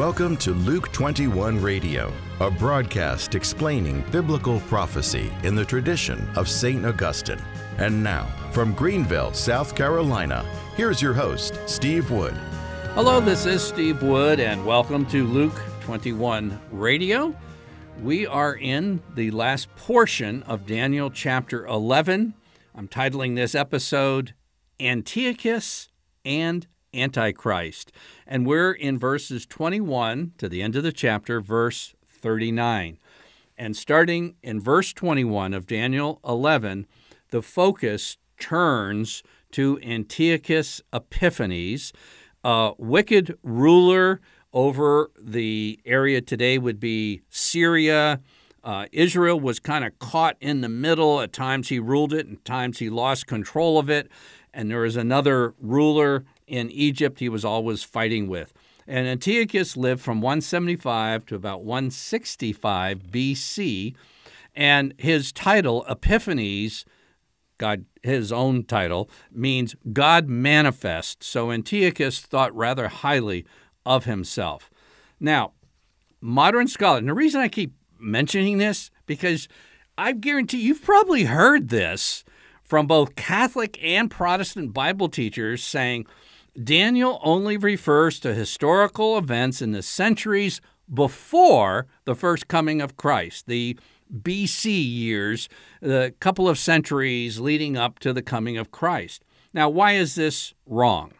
Welcome to Luke 21 Radio, a broadcast explaining biblical prophecy in the tradition of St. Augustine. And now, from Greenville, South Carolina, here's your host, Steve Wood. Hello, this is Steve Wood, and welcome to Luke 21 Radio. We are in the last portion of Daniel chapter 11. I'm titling this episode Antiochus and Antichrist. And we're in verses 21 to the end of the chapter, verse 39. And starting in verse 21 of Daniel 11, the focus turns to Antiochus Epiphanes, a wicked ruler over the area today would be Syria. Uh, Israel was kind of caught in the middle. At times he ruled it, and at times he lost control of it. And there was another ruler in Egypt he was always fighting with. And Antiochus lived from 175 to about 165 BC. And his title, Epiphanes, God, his own title, means God manifest. So Antiochus thought rather highly of himself. Now, modern scholars, and the reason I keep mentioning this, because I guarantee you've probably heard this from both Catholic and Protestant Bible teachers saying Daniel only refers to historical events in the centuries before the first coming of Christ, the BC years, the couple of centuries leading up to the coming of Christ. Now, why is this wrong?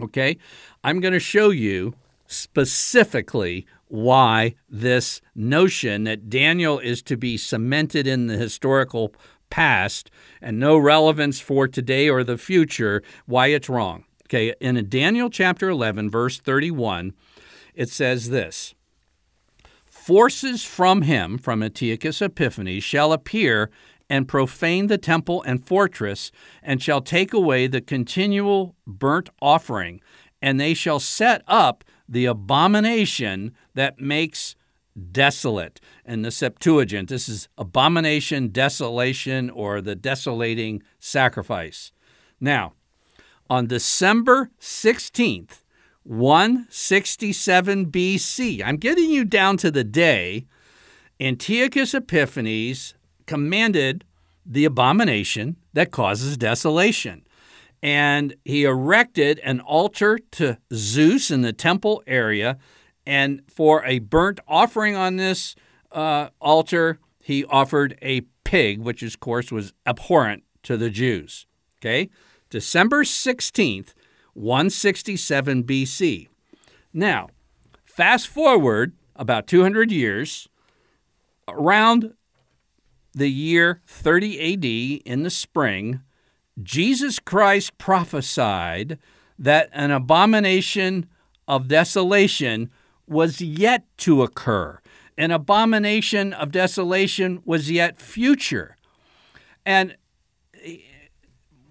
Okay, I'm going to show you specifically why this notion that Daniel is to be cemented in the historical past and no relevance for today or the future, why it's wrong. Okay, in Daniel chapter 11, verse 31, it says this Forces from him, from Antiochus Epiphanes, shall appear and profane the temple and fortress, and shall take away the continual burnt offering, and they shall set up the abomination that makes desolate. In the Septuagint, this is abomination, desolation, or the desolating sacrifice. Now, on December 16th, 167 BC, I'm getting you down to the day, Antiochus Epiphanes commanded the abomination that causes desolation. And he erected an altar to Zeus in the temple area. And for a burnt offering on this uh, altar, he offered a pig, which, of course, was abhorrent to the Jews. Okay? December 16th, 167 BC. Now, fast forward about 200 years, around the year 30 AD in the spring, Jesus Christ prophesied that an abomination of desolation was yet to occur. An abomination of desolation was yet future. And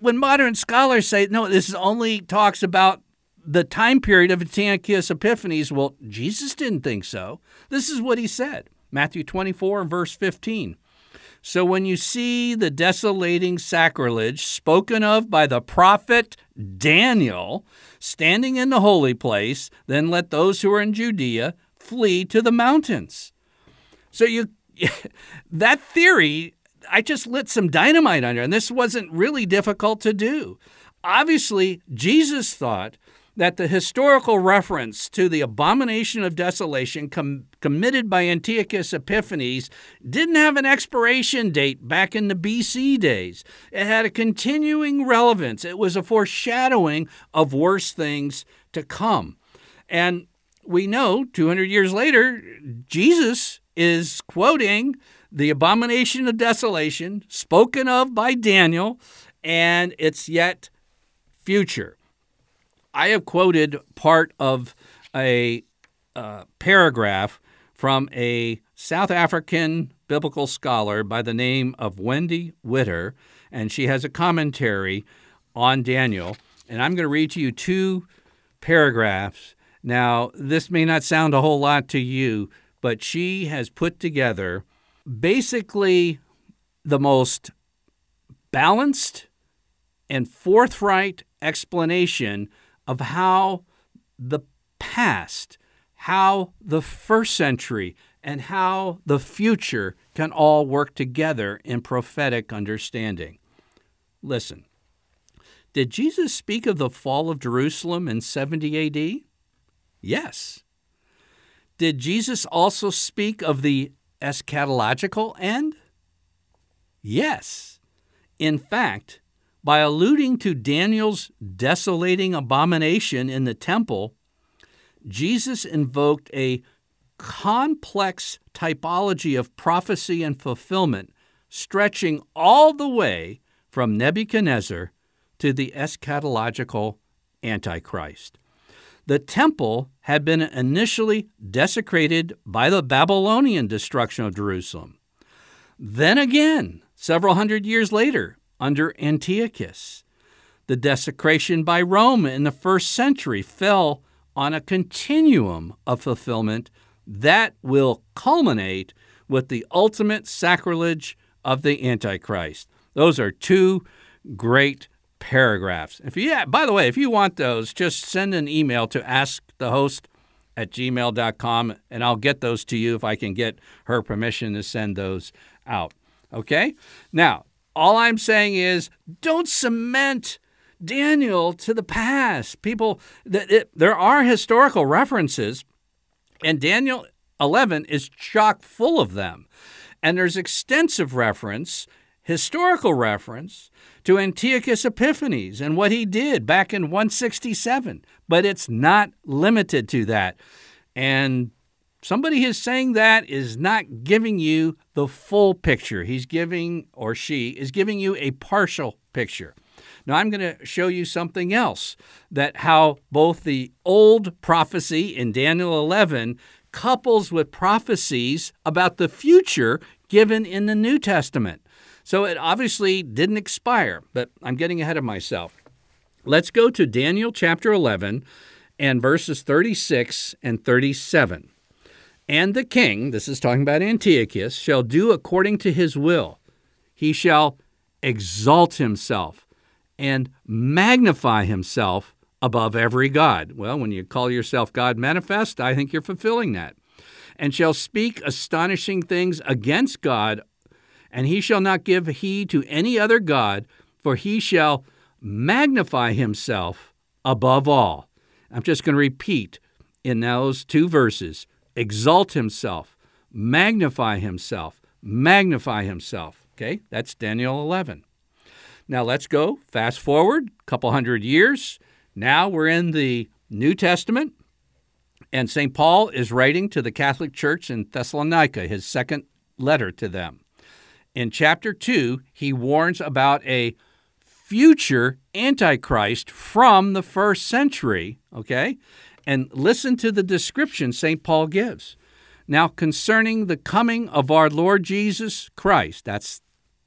when modern scholars say, no, this only talks about the time period of Antiochus Epiphanes, well, Jesus didn't think so. This is what he said Matthew 24 and verse 15. So when you see the desolating sacrilege spoken of by the prophet Daniel standing in the holy place, then let those who are in Judea flee to the mountains. So you that theory I just lit some dynamite under, and this wasn't really difficult to do. Obviously, Jesus thought that the historical reference to the abomination of desolation com- committed by Antiochus Epiphanes didn't have an expiration date back in the BC days. It had a continuing relevance, it was a foreshadowing of worse things to come. And we know 200 years later, Jesus is quoting the abomination of desolation spoken of by Daniel, and it's yet future. I have quoted part of a uh, paragraph from a South African biblical scholar by the name of Wendy Widder, and she has a commentary on Daniel. And I'm going to read to you two paragraphs. Now, this may not sound a whole lot to you, but she has put together basically the most balanced and forthright explanation of how the past how the first century and how the future can all work together in prophetic understanding. Listen, did Jesus speak of the fall of Jerusalem in 70 AD? Yes. Did Jesus also speak of the eschatological end? Yes. In fact, by alluding to Daniel's desolating abomination in the temple, Jesus invoked a complex typology of prophecy and fulfillment, stretching all the way from Nebuchadnezzar to the eschatological Antichrist. The temple had been initially desecrated by the Babylonian destruction of Jerusalem. Then again, several hundred years later, under Antiochus, the desecration by Rome in the first century fell on a continuum of fulfillment that will culminate with the ultimate sacrilege of the Antichrist. Those are two great paragraphs. If you, yeah, by the way, if you want those, just send an email to askthehost at gmail.com and I'll get those to you if I can get her permission to send those out. Okay? Now, all I'm saying is don't cement Daniel to the past. People, it, there are historical references, and Daniel 11 is chock full of them. And there's extensive reference, historical reference, to Antiochus Epiphanes and what he did back in 167. But it's not limited to that. And somebody who's saying that is not giving you the full picture. He's giving, or she is giving you a partial picture. Now, I'm going to show you something else that how both the old prophecy in Daniel 11 couples with prophecies about the future given in the New Testament. So it obviously didn't expire, but I'm getting ahead of myself. Let's go to Daniel chapter 11 and verses 36 and 37. And the king, this is talking about Antiochus, shall do according to his will. He shall exalt himself and magnify himself above every God. Well, when you call yourself God manifest, I think you're fulfilling that. And shall speak astonishing things against God, and he shall not give heed to any other God, for he shall magnify himself above all. I'm just going to repeat in those two verses exalt himself, magnify himself, magnify himself. Okay, that's Daniel 11. Now let's go fast forward a couple hundred years. Now we're in the New Testament, and St. Paul is writing to the Catholic Church in Thessalonica, his second letter to them. In chapter 2, he warns about a future Antichrist from the first century, okay? And listen to the description St. Paul gives. Now, concerning the coming of our Lord Jesus Christ, that's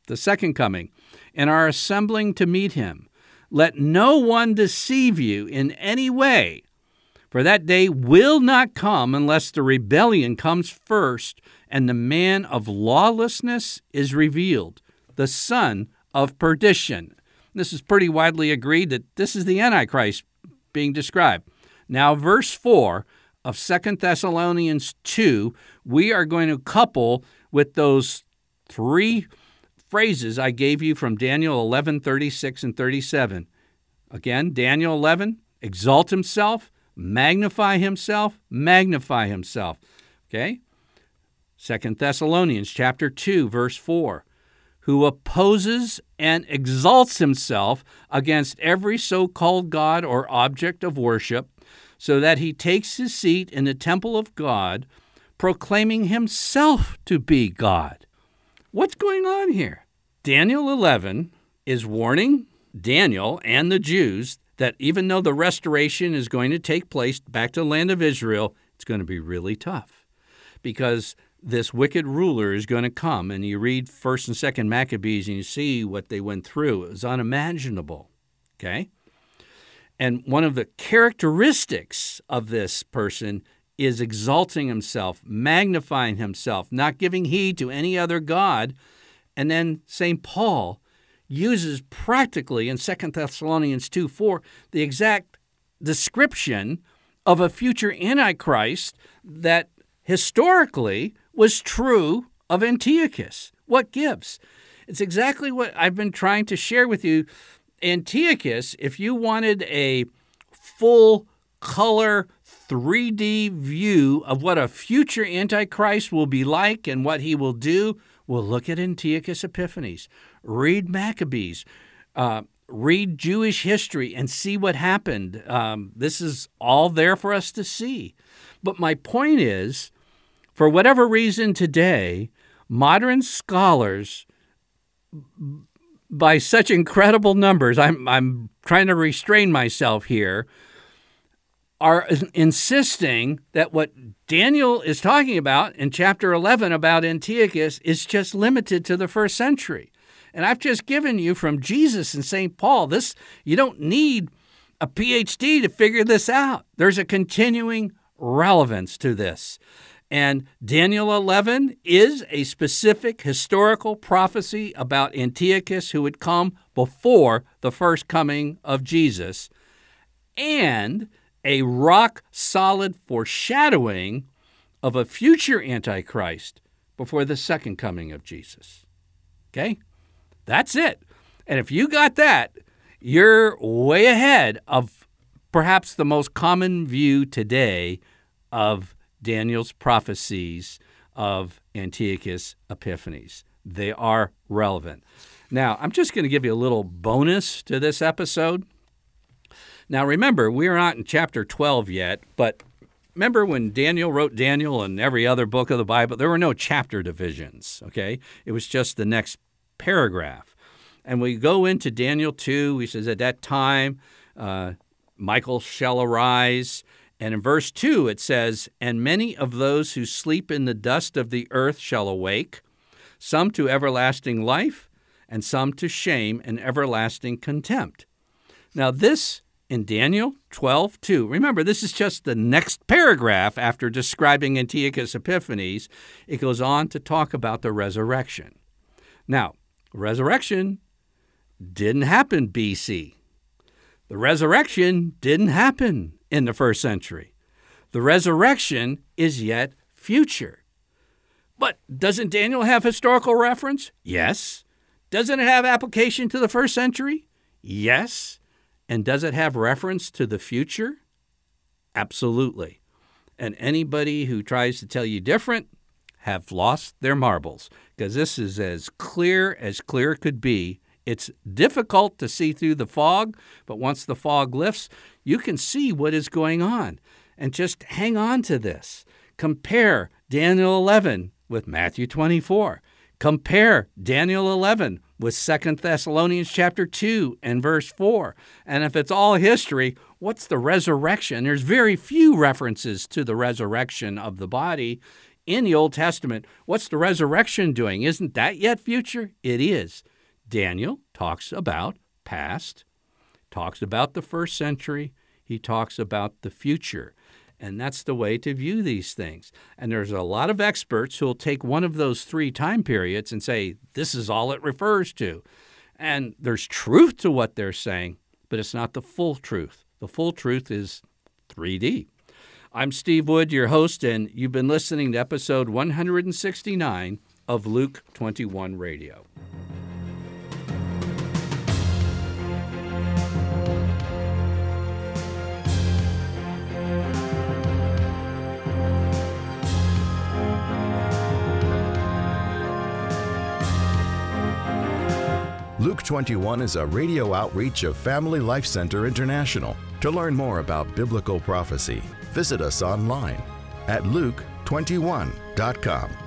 the second coming, and our assembling to meet him, let no one deceive you in any way, for that day will not come unless the rebellion comes first and the man of lawlessness is revealed, the son of perdition. This is pretty widely agreed that this is the Antichrist being described. Now, verse 4 of Second Thessalonians 2, we are going to couple with those three phrases I gave you from Daniel 11, 36, and 37. Again, Daniel 11, exalt himself, magnify himself, magnify himself. Okay? Second Thessalonians chapter 2, verse 4 who opposes and exalts himself against every so called God or object of worship, so that he takes his seat in the temple of God, proclaiming himself to be God. What's going on here? Daniel 11 is warning Daniel and the Jews that even though the restoration is going to take place back to the land of Israel, it's going to be really tough because this wicked ruler is going to come. And you read 1st and 2nd Maccabees and you see what they went through. It was unimaginable. Okay? And one of the characteristics of this person is exalting himself, magnifying himself, not giving heed to any other God. And then St. Paul uses practically in 2 Thessalonians 2 4 the exact description of a future Antichrist that historically was true of Antiochus. What gives? It's exactly what I've been trying to share with you. Antiochus, if you wanted a full color 3D view of what a future Antichrist will be like and what he will do, well, look at Antiochus Epiphanes, read Maccabees, uh, read Jewish history, and see what happened. Um, this is all there for us to see. But my point is, for whatever reason today, modern scholars, by such incredible numbers, I'm, I'm trying to restrain myself here, are insisting that what Daniel is talking about in chapter 11 about Antiochus is just limited to the first century. And I've just given you from Jesus and St. Paul this you don't need a PhD to figure this out. There's a continuing relevance to this. And Daniel 11 is a specific historical prophecy about Antiochus who would come before the first coming of Jesus. And a rock solid foreshadowing of a future Antichrist before the second coming of Jesus. Okay? That's it. And if you got that, you're way ahead of perhaps the most common view today of Daniel's prophecies of Antiochus Epiphanes. They are relevant. Now, I'm just going to give you a little bonus to this episode. Now, remember, we're not in chapter 12 yet, but remember when Daniel wrote Daniel and every other book of the Bible, there were no chapter divisions, okay? It was just the next paragraph. And we go into Daniel 2, he says, At that time, uh, Michael shall arise. And in verse 2, it says, And many of those who sleep in the dust of the earth shall awake, some to everlasting life, and some to shame and everlasting contempt. Now, this in Daniel 12, 2. Remember, this is just the next paragraph after describing Antiochus Epiphanes. It goes on to talk about the resurrection. Now, resurrection didn't happen BC. The resurrection didn't happen in the first century. The resurrection is yet future. But doesn't Daniel have historical reference? Yes. Doesn't it have application to the first century? Yes. And does it have reference to the future? Absolutely. And anybody who tries to tell you different have lost their marbles because this is as clear as clear could be. It's difficult to see through the fog, but once the fog lifts, you can see what is going on. And just hang on to this. Compare Daniel 11 with Matthew 24. Compare Daniel 11 with Second Thessalonians chapter 2 and verse 4. And if it's all history, what's the resurrection? There's very few references to the resurrection of the body in the Old Testament. What's the resurrection doing? Isn't that yet future? It is. Daniel talks about past, talks about the first century, he talks about the future. And that's the way to view these things. And there's a lot of experts who'll take one of those three time periods and say, this is all it refers to. And there's truth to what they're saying, but it's not the full truth. The full truth is 3D. I'm Steve Wood, your host, and you've been listening to episode 169 of Luke 21 Radio. Luke 21 is a radio outreach of Family Life Center International. To learn more about biblical prophecy, visit us online at luke21.com.